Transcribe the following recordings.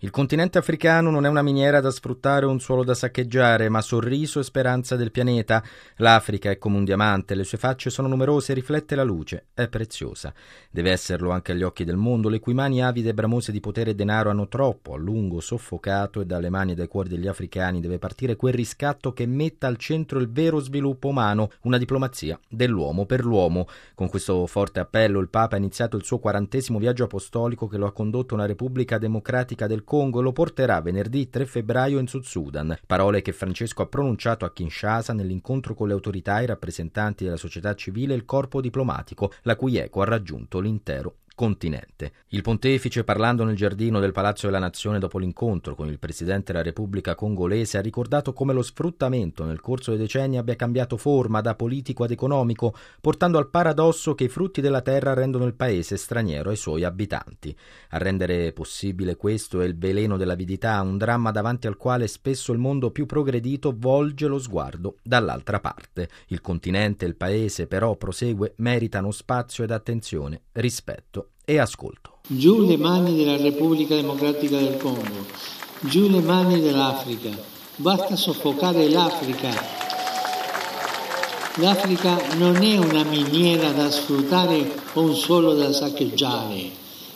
Il continente africano non è una miniera da sfruttare o un suolo da saccheggiare, ma sorriso e speranza del pianeta. L'Africa è come un diamante, le sue facce sono numerose, riflette la luce, è preziosa. Deve esserlo anche agli occhi del mondo, le cui mani avide e bramose di potere e denaro hanno troppo, a lungo, soffocato e dalle mani e dai cuori degli africani deve partire quel riscatto che metta al centro il vero sviluppo umano, una diplomazia dell'uomo per l'uomo. Con questo forte appello il Papa ha iniziato il suo quarantesimo viaggio apostolico che lo ha condotto a una Repubblica Democratica del Congo lo porterà venerdì 3 febbraio in Sud Sudan, parole che Francesco ha pronunciato a Kinshasa nell'incontro con le autorità, i rappresentanti della società civile e il corpo diplomatico, la cui eco ha raggiunto l'intero continente. Il pontefice, parlando nel giardino del Palazzo della Nazione dopo l'incontro con il presidente della Repubblica congolese, ha ricordato come lo sfruttamento nel corso dei decenni abbia cambiato forma da politico ad economico, portando al paradosso che i frutti della terra rendono il paese straniero ai suoi abitanti. A rendere possibile questo è il veleno dell'avidità, un dramma davanti al quale spesso il mondo più progredito volge lo sguardo dall'altra parte. Il continente e il paese, però, prosegue, meritano spazio ed attenzione, rispetto e ascolto. Giù le mani della Repubblica Democratica del Congo, giù le mani dell'Africa, basta soffocare l'Africa. L'Africa non è una miniera da sfruttare o un suolo da saccheggiare.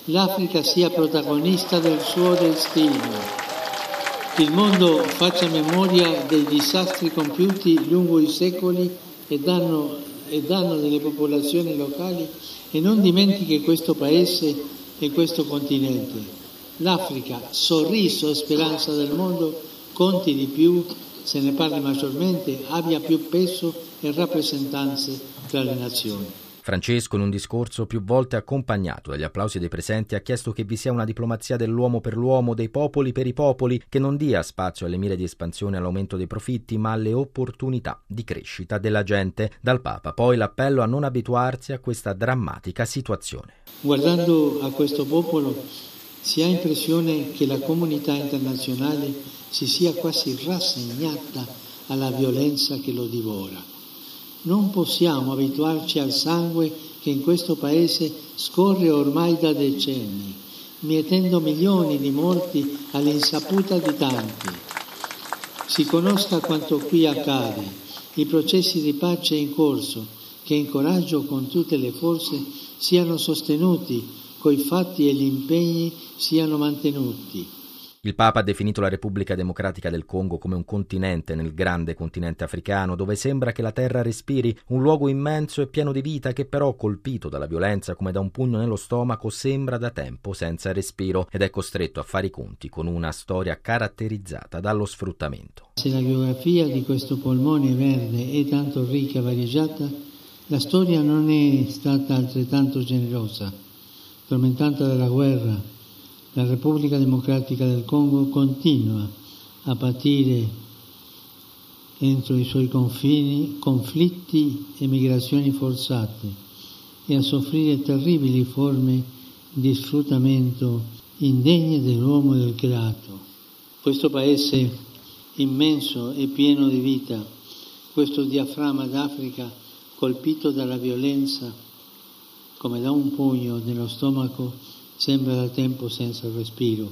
L'Africa sia protagonista del suo destino. Il mondo faccia memoria dei disastri compiuti lungo i secoli e danno, e danno delle popolazioni locali e non dimentichi questo paese e questo continente. L'Africa, sorriso e speranza del mondo, conti di più, se ne parli maggiormente, abbia più peso e rappresentanze tra le nazioni. Francesco, in un discorso più volte accompagnato dagli applausi dei presenti, ha chiesto che vi sia una diplomazia dell'uomo per l'uomo, dei popoli per i popoli, che non dia spazio alle mire di espansione e all'aumento dei profitti, ma alle opportunità di crescita della gente. Dal Papa poi l'appello a non abituarsi a questa drammatica situazione. Guardando a questo popolo si ha impressione che la comunità internazionale si sia quasi rassegnata alla violenza che lo divora non possiamo abituarci al sangue che in questo paese scorre ormai da decenni, mietendo milioni di morti all'insaputa di tanti. Si conosca quanto qui accade, i processi di pace in corso, che incoraggio con tutte le forze siano sostenuti, coi fatti e gli impegni siano mantenuti. Il Papa ha definito la Repubblica Democratica del Congo come un continente nel grande continente africano, dove sembra che la terra respiri, un luogo immenso e pieno di vita che però, colpito dalla violenza come da un pugno nello stomaco, sembra da tempo senza respiro ed è costretto a fare i conti con una storia caratterizzata dallo sfruttamento. Se la geografia di questo polmone verde è tanto ricca e variegata, la storia non è stata altrettanto generosa, tormentata dalla guerra, la Repubblica Democratica del Congo continua a patire entro i suoi confini conflitti e migrazioni forzate e a soffrire terribili forme di sfruttamento indegne dell'uomo e del creato. Questo paese immenso e pieno di vita, questo diaframma d'Africa colpito dalla violenza come da un pugno nello stomaco, sembra da tempo senza respiro.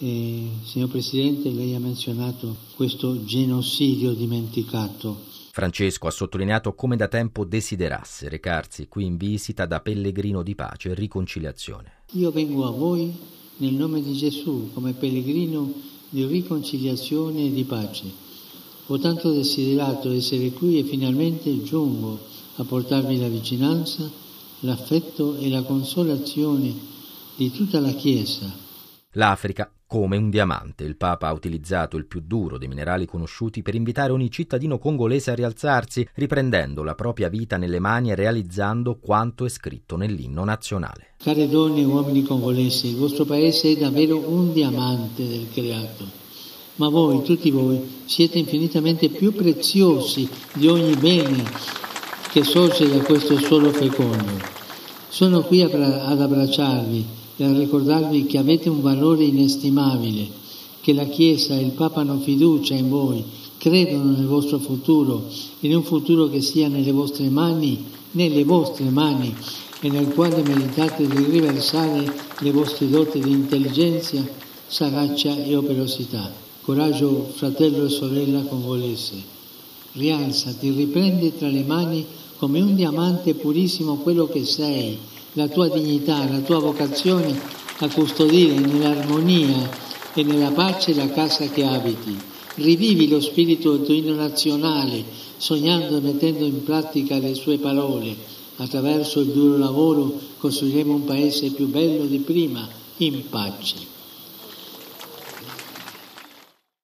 E, signor Presidente, lei ha menzionato questo genocidio dimenticato. Francesco ha sottolineato come da tempo desiderasse recarsi qui in visita da pellegrino di pace e riconciliazione. Io vengo a voi nel nome di Gesù come pellegrino di riconciliazione e di pace. Ho tanto desiderato essere qui e finalmente giungo a portarvi la vicinanza, l'affetto e la consolazione di tutta la Chiesa. L'Africa come un diamante. Il Papa ha utilizzato il più duro dei minerali conosciuti per invitare ogni cittadino congolese a rialzarsi, riprendendo la propria vita nelle mani e realizzando quanto è scritto nell'inno nazionale. Care donne e uomini congolesi, il vostro paese è davvero un diamante del creato. Ma voi, tutti voi, siete infinitamente più preziosi di ogni bene che sorge da questo suolo fecondo. Sono qui ad abbracciarvi per ricordarvi che avete un valore inestimabile, che la Chiesa e il Papa hanno fiducia in voi, credono nel vostro futuro, in un futuro che sia nelle vostre mani, nelle vostre mani, e nel quale meritate di riversare le vostre doti di intelligenza, sagacia e operosità. Coraggio, fratello e sorella congolese. Rialzati, riprendi tra le mani come un diamante purissimo quello che sei, la tua dignità, la tua vocazione a custodire nell'armonia e nella pace la casa che abiti. Rivivi lo spirito tuo nazionale, sognando e mettendo in pratica le sue parole. Attraverso il duro lavoro costruiremo un paese più bello di prima, in pace.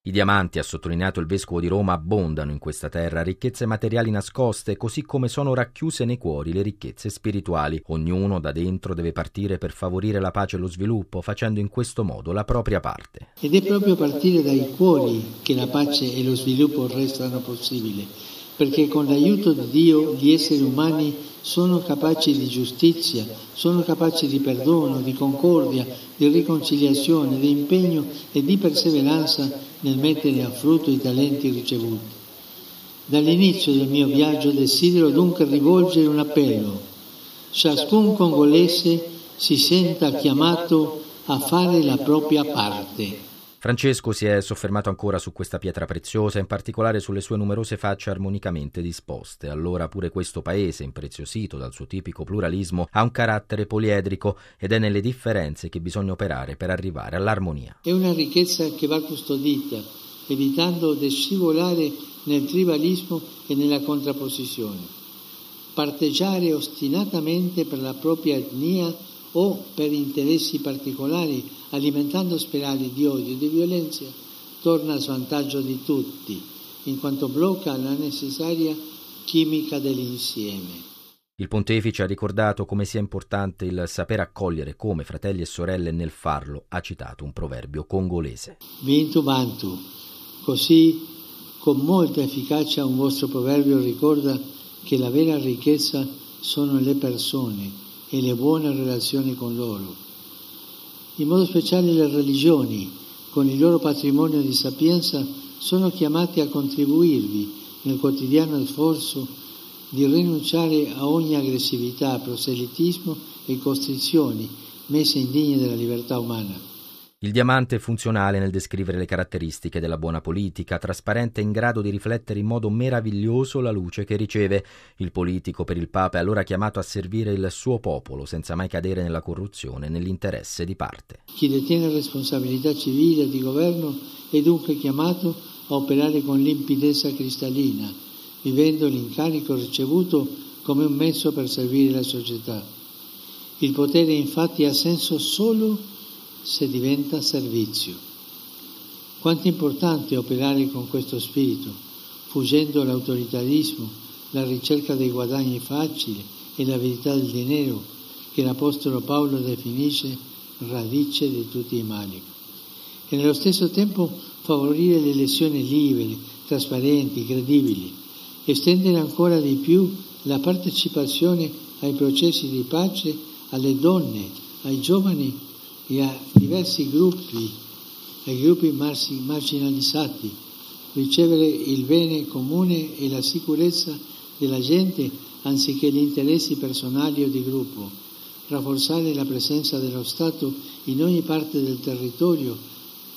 I diamanti, ha sottolineato il vescovo di Roma, abbondano in questa terra, ricchezze materiali nascoste, così come sono racchiuse nei cuori le ricchezze spirituali. Ognuno da dentro deve partire per favorire la pace e lo sviluppo, facendo in questo modo la propria parte. Ed è proprio partire dai cuori che la pace e lo sviluppo restano possibili, perché con l'aiuto di Dio gli esseri umani sono capaci di giustizia, sono capaci di perdono, di concordia, di riconciliazione, di impegno e di perseveranza nel mettere a frutto i talenti ricevuti. Dall'inizio del mio viaggio desidero dunque rivolgere un appello. Ciascun congolese si senta chiamato a fare la propria parte Francesco si è soffermato ancora su questa pietra preziosa, in particolare sulle sue numerose facce armonicamente disposte. Allora pure questo paese, impreziosito dal suo tipico pluralismo, ha un carattere poliedrico ed è nelle differenze che bisogna operare per arrivare all'armonia. È una ricchezza che va custodita, evitando di scivolare nel tribalismo e nella contrapposizione. Parteggiare ostinatamente per la propria etnia o per interessi particolari, alimentando spirali di odio e di violenza, torna a svantaggio di tutti, in quanto blocca la necessaria chimica dell'insieme. Il pontefice ha ricordato come sia importante il saper accogliere come fratelli e sorelle nel farlo, ha citato un proverbio congolese. Vintu Bantu, così con molta efficacia un vostro proverbio ricorda che la vera ricchezza sono le persone e le buone relazioni con loro. In modo speciale le religioni, con il loro patrimonio di sapienza, sono chiamate a contribuirvi nel quotidiano sforzo di rinunciare a ogni aggressività, proselitismo e costrizioni messe indegne della libertà umana. Il diamante è funzionale nel descrivere le caratteristiche della buona politica, trasparente in grado di riflettere in modo meraviglioso la luce che riceve. Il politico per il Papa è allora chiamato a servire il suo popolo senza mai cadere nella corruzione, nell'interesse di parte. Chi detiene responsabilità civile di governo è dunque chiamato a operare con limpidezza cristallina, vivendo l'incarico ricevuto come un mezzo per servire la società. Il potere infatti ha senso solo se diventa servizio. Quanto è importante operare con questo spirito, fuggendo l'autoritarismo, la ricerca dei guadagni facili e la verità del denaro che l'Apostolo Paolo definisce radice di tutti i mali. E nello stesso tempo favorire le elezioni libere, trasparenti, credibili, estendere ancora di più la partecipazione ai processi di pace alle donne, ai giovani e a diversi gruppi, ai gruppi marginalizzati, ricevere il bene comune e la sicurezza della gente anziché gli interessi personali o di gruppo, rafforzare la presenza dello Stato in ogni parte del territorio,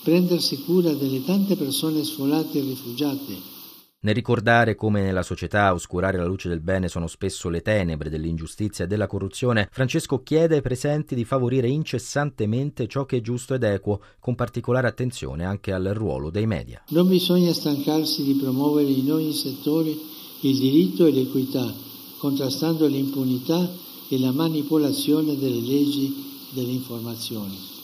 prendersi cura delle tante persone sfolate e rifugiate, nel ricordare come nella società oscurare la luce del bene sono spesso le tenebre dell'ingiustizia e della corruzione, Francesco chiede ai presenti di favorire incessantemente ciò che è giusto ed equo, con particolare attenzione anche al ruolo dei media. Non bisogna stancarsi di promuovere in ogni settore il diritto e l'equità, contrastando l'impunità e la manipolazione delle leggi delle informazioni.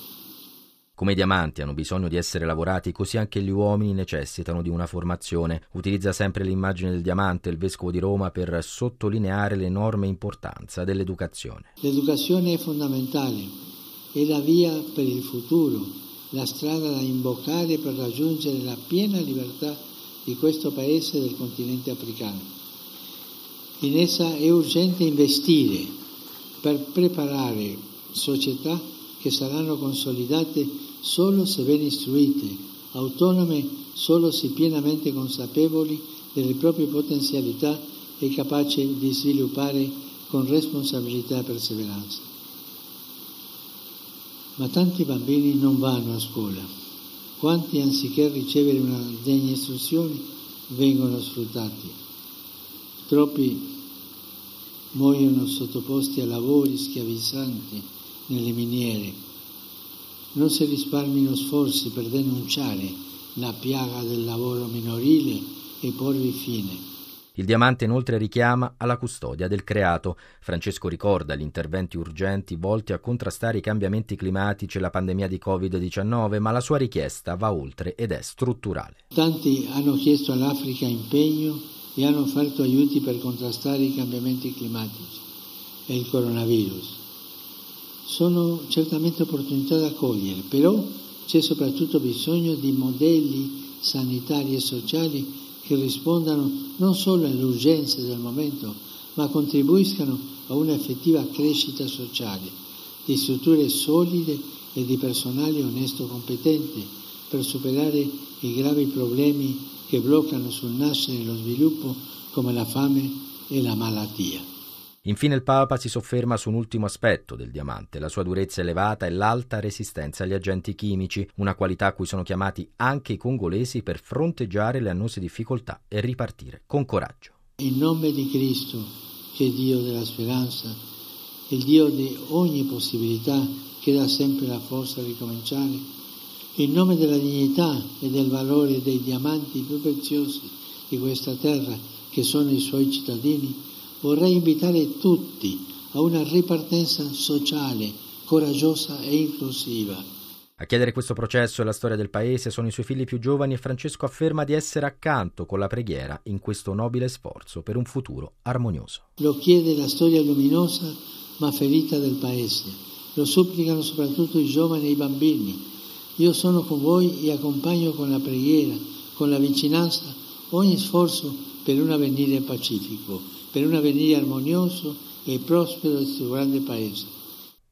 Come i diamanti hanno bisogno di essere lavorati, così anche gli uomini necessitano di una formazione. Utilizza sempre l'immagine del diamante il vescovo di Roma per sottolineare l'enorme importanza dell'educazione. L'educazione è fondamentale, è la via per il futuro, la strada da imboccare per raggiungere la piena libertà di questo paese del continente africano. In essa è urgente investire per preparare società che saranno consolidate solo se ben istruite, autonome solo se pienamente consapevoli delle proprie potenzialità e capaci di sviluppare con responsabilità e perseveranza. Ma tanti bambini non vanno a scuola. Quanti anziché ricevere una degna istruzione vengono sfruttati. Troppi muoiono sottoposti a lavori schiavizzanti nelle miniere. Non si risparmino sforzi per denunciare la piaga del lavoro minorile e porvi fine. Il diamante inoltre richiama alla custodia del creato. Francesco ricorda gli interventi urgenti volti a contrastare i cambiamenti climatici e la pandemia di Covid-19, ma la sua richiesta va oltre ed è strutturale. Tanti hanno chiesto all'Africa impegno e hanno offerto aiuti per contrastare i cambiamenti climatici e il coronavirus. Sono certamente opportunità da cogliere, però c'è soprattutto bisogno di modelli sanitari e sociali che rispondano non solo alle urgenze del momento, ma contribuiscano a un'effettiva crescita sociale, di strutture solide e di personale onesto competente per superare i gravi problemi che bloccano sul nascere e lo sviluppo come la fame e la malattia. Infine il Papa si sofferma su un ultimo aspetto del diamante, la sua durezza elevata e l'alta resistenza agli agenti chimici, una qualità a cui sono chiamati anche i congolesi per fronteggiare le annose difficoltà e ripartire con coraggio. In nome di Cristo, che è Dio della speranza, il Dio di ogni possibilità che dà sempre la forza a ricominciare, in nome della dignità e del valore dei diamanti più preziosi di questa terra, che sono i suoi cittadini, vorrei invitare tutti a una ripartenza sociale, coraggiosa e inclusiva. A chiedere questo processo e la storia del paese sono i suoi figli più giovani e Francesco afferma di essere accanto con la preghiera in questo nobile sforzo per un futuro armonioso. Lo chiede la storia luminosa ma ferita del paese. Lo supplicano soprattutto i giovani e i bambini. Io sono con voi e accompagno con la preghiera, con la vicinanza, ogni sforzo per un avvenire pacifico per un avvenire armonioso e prospero del suo grande paese.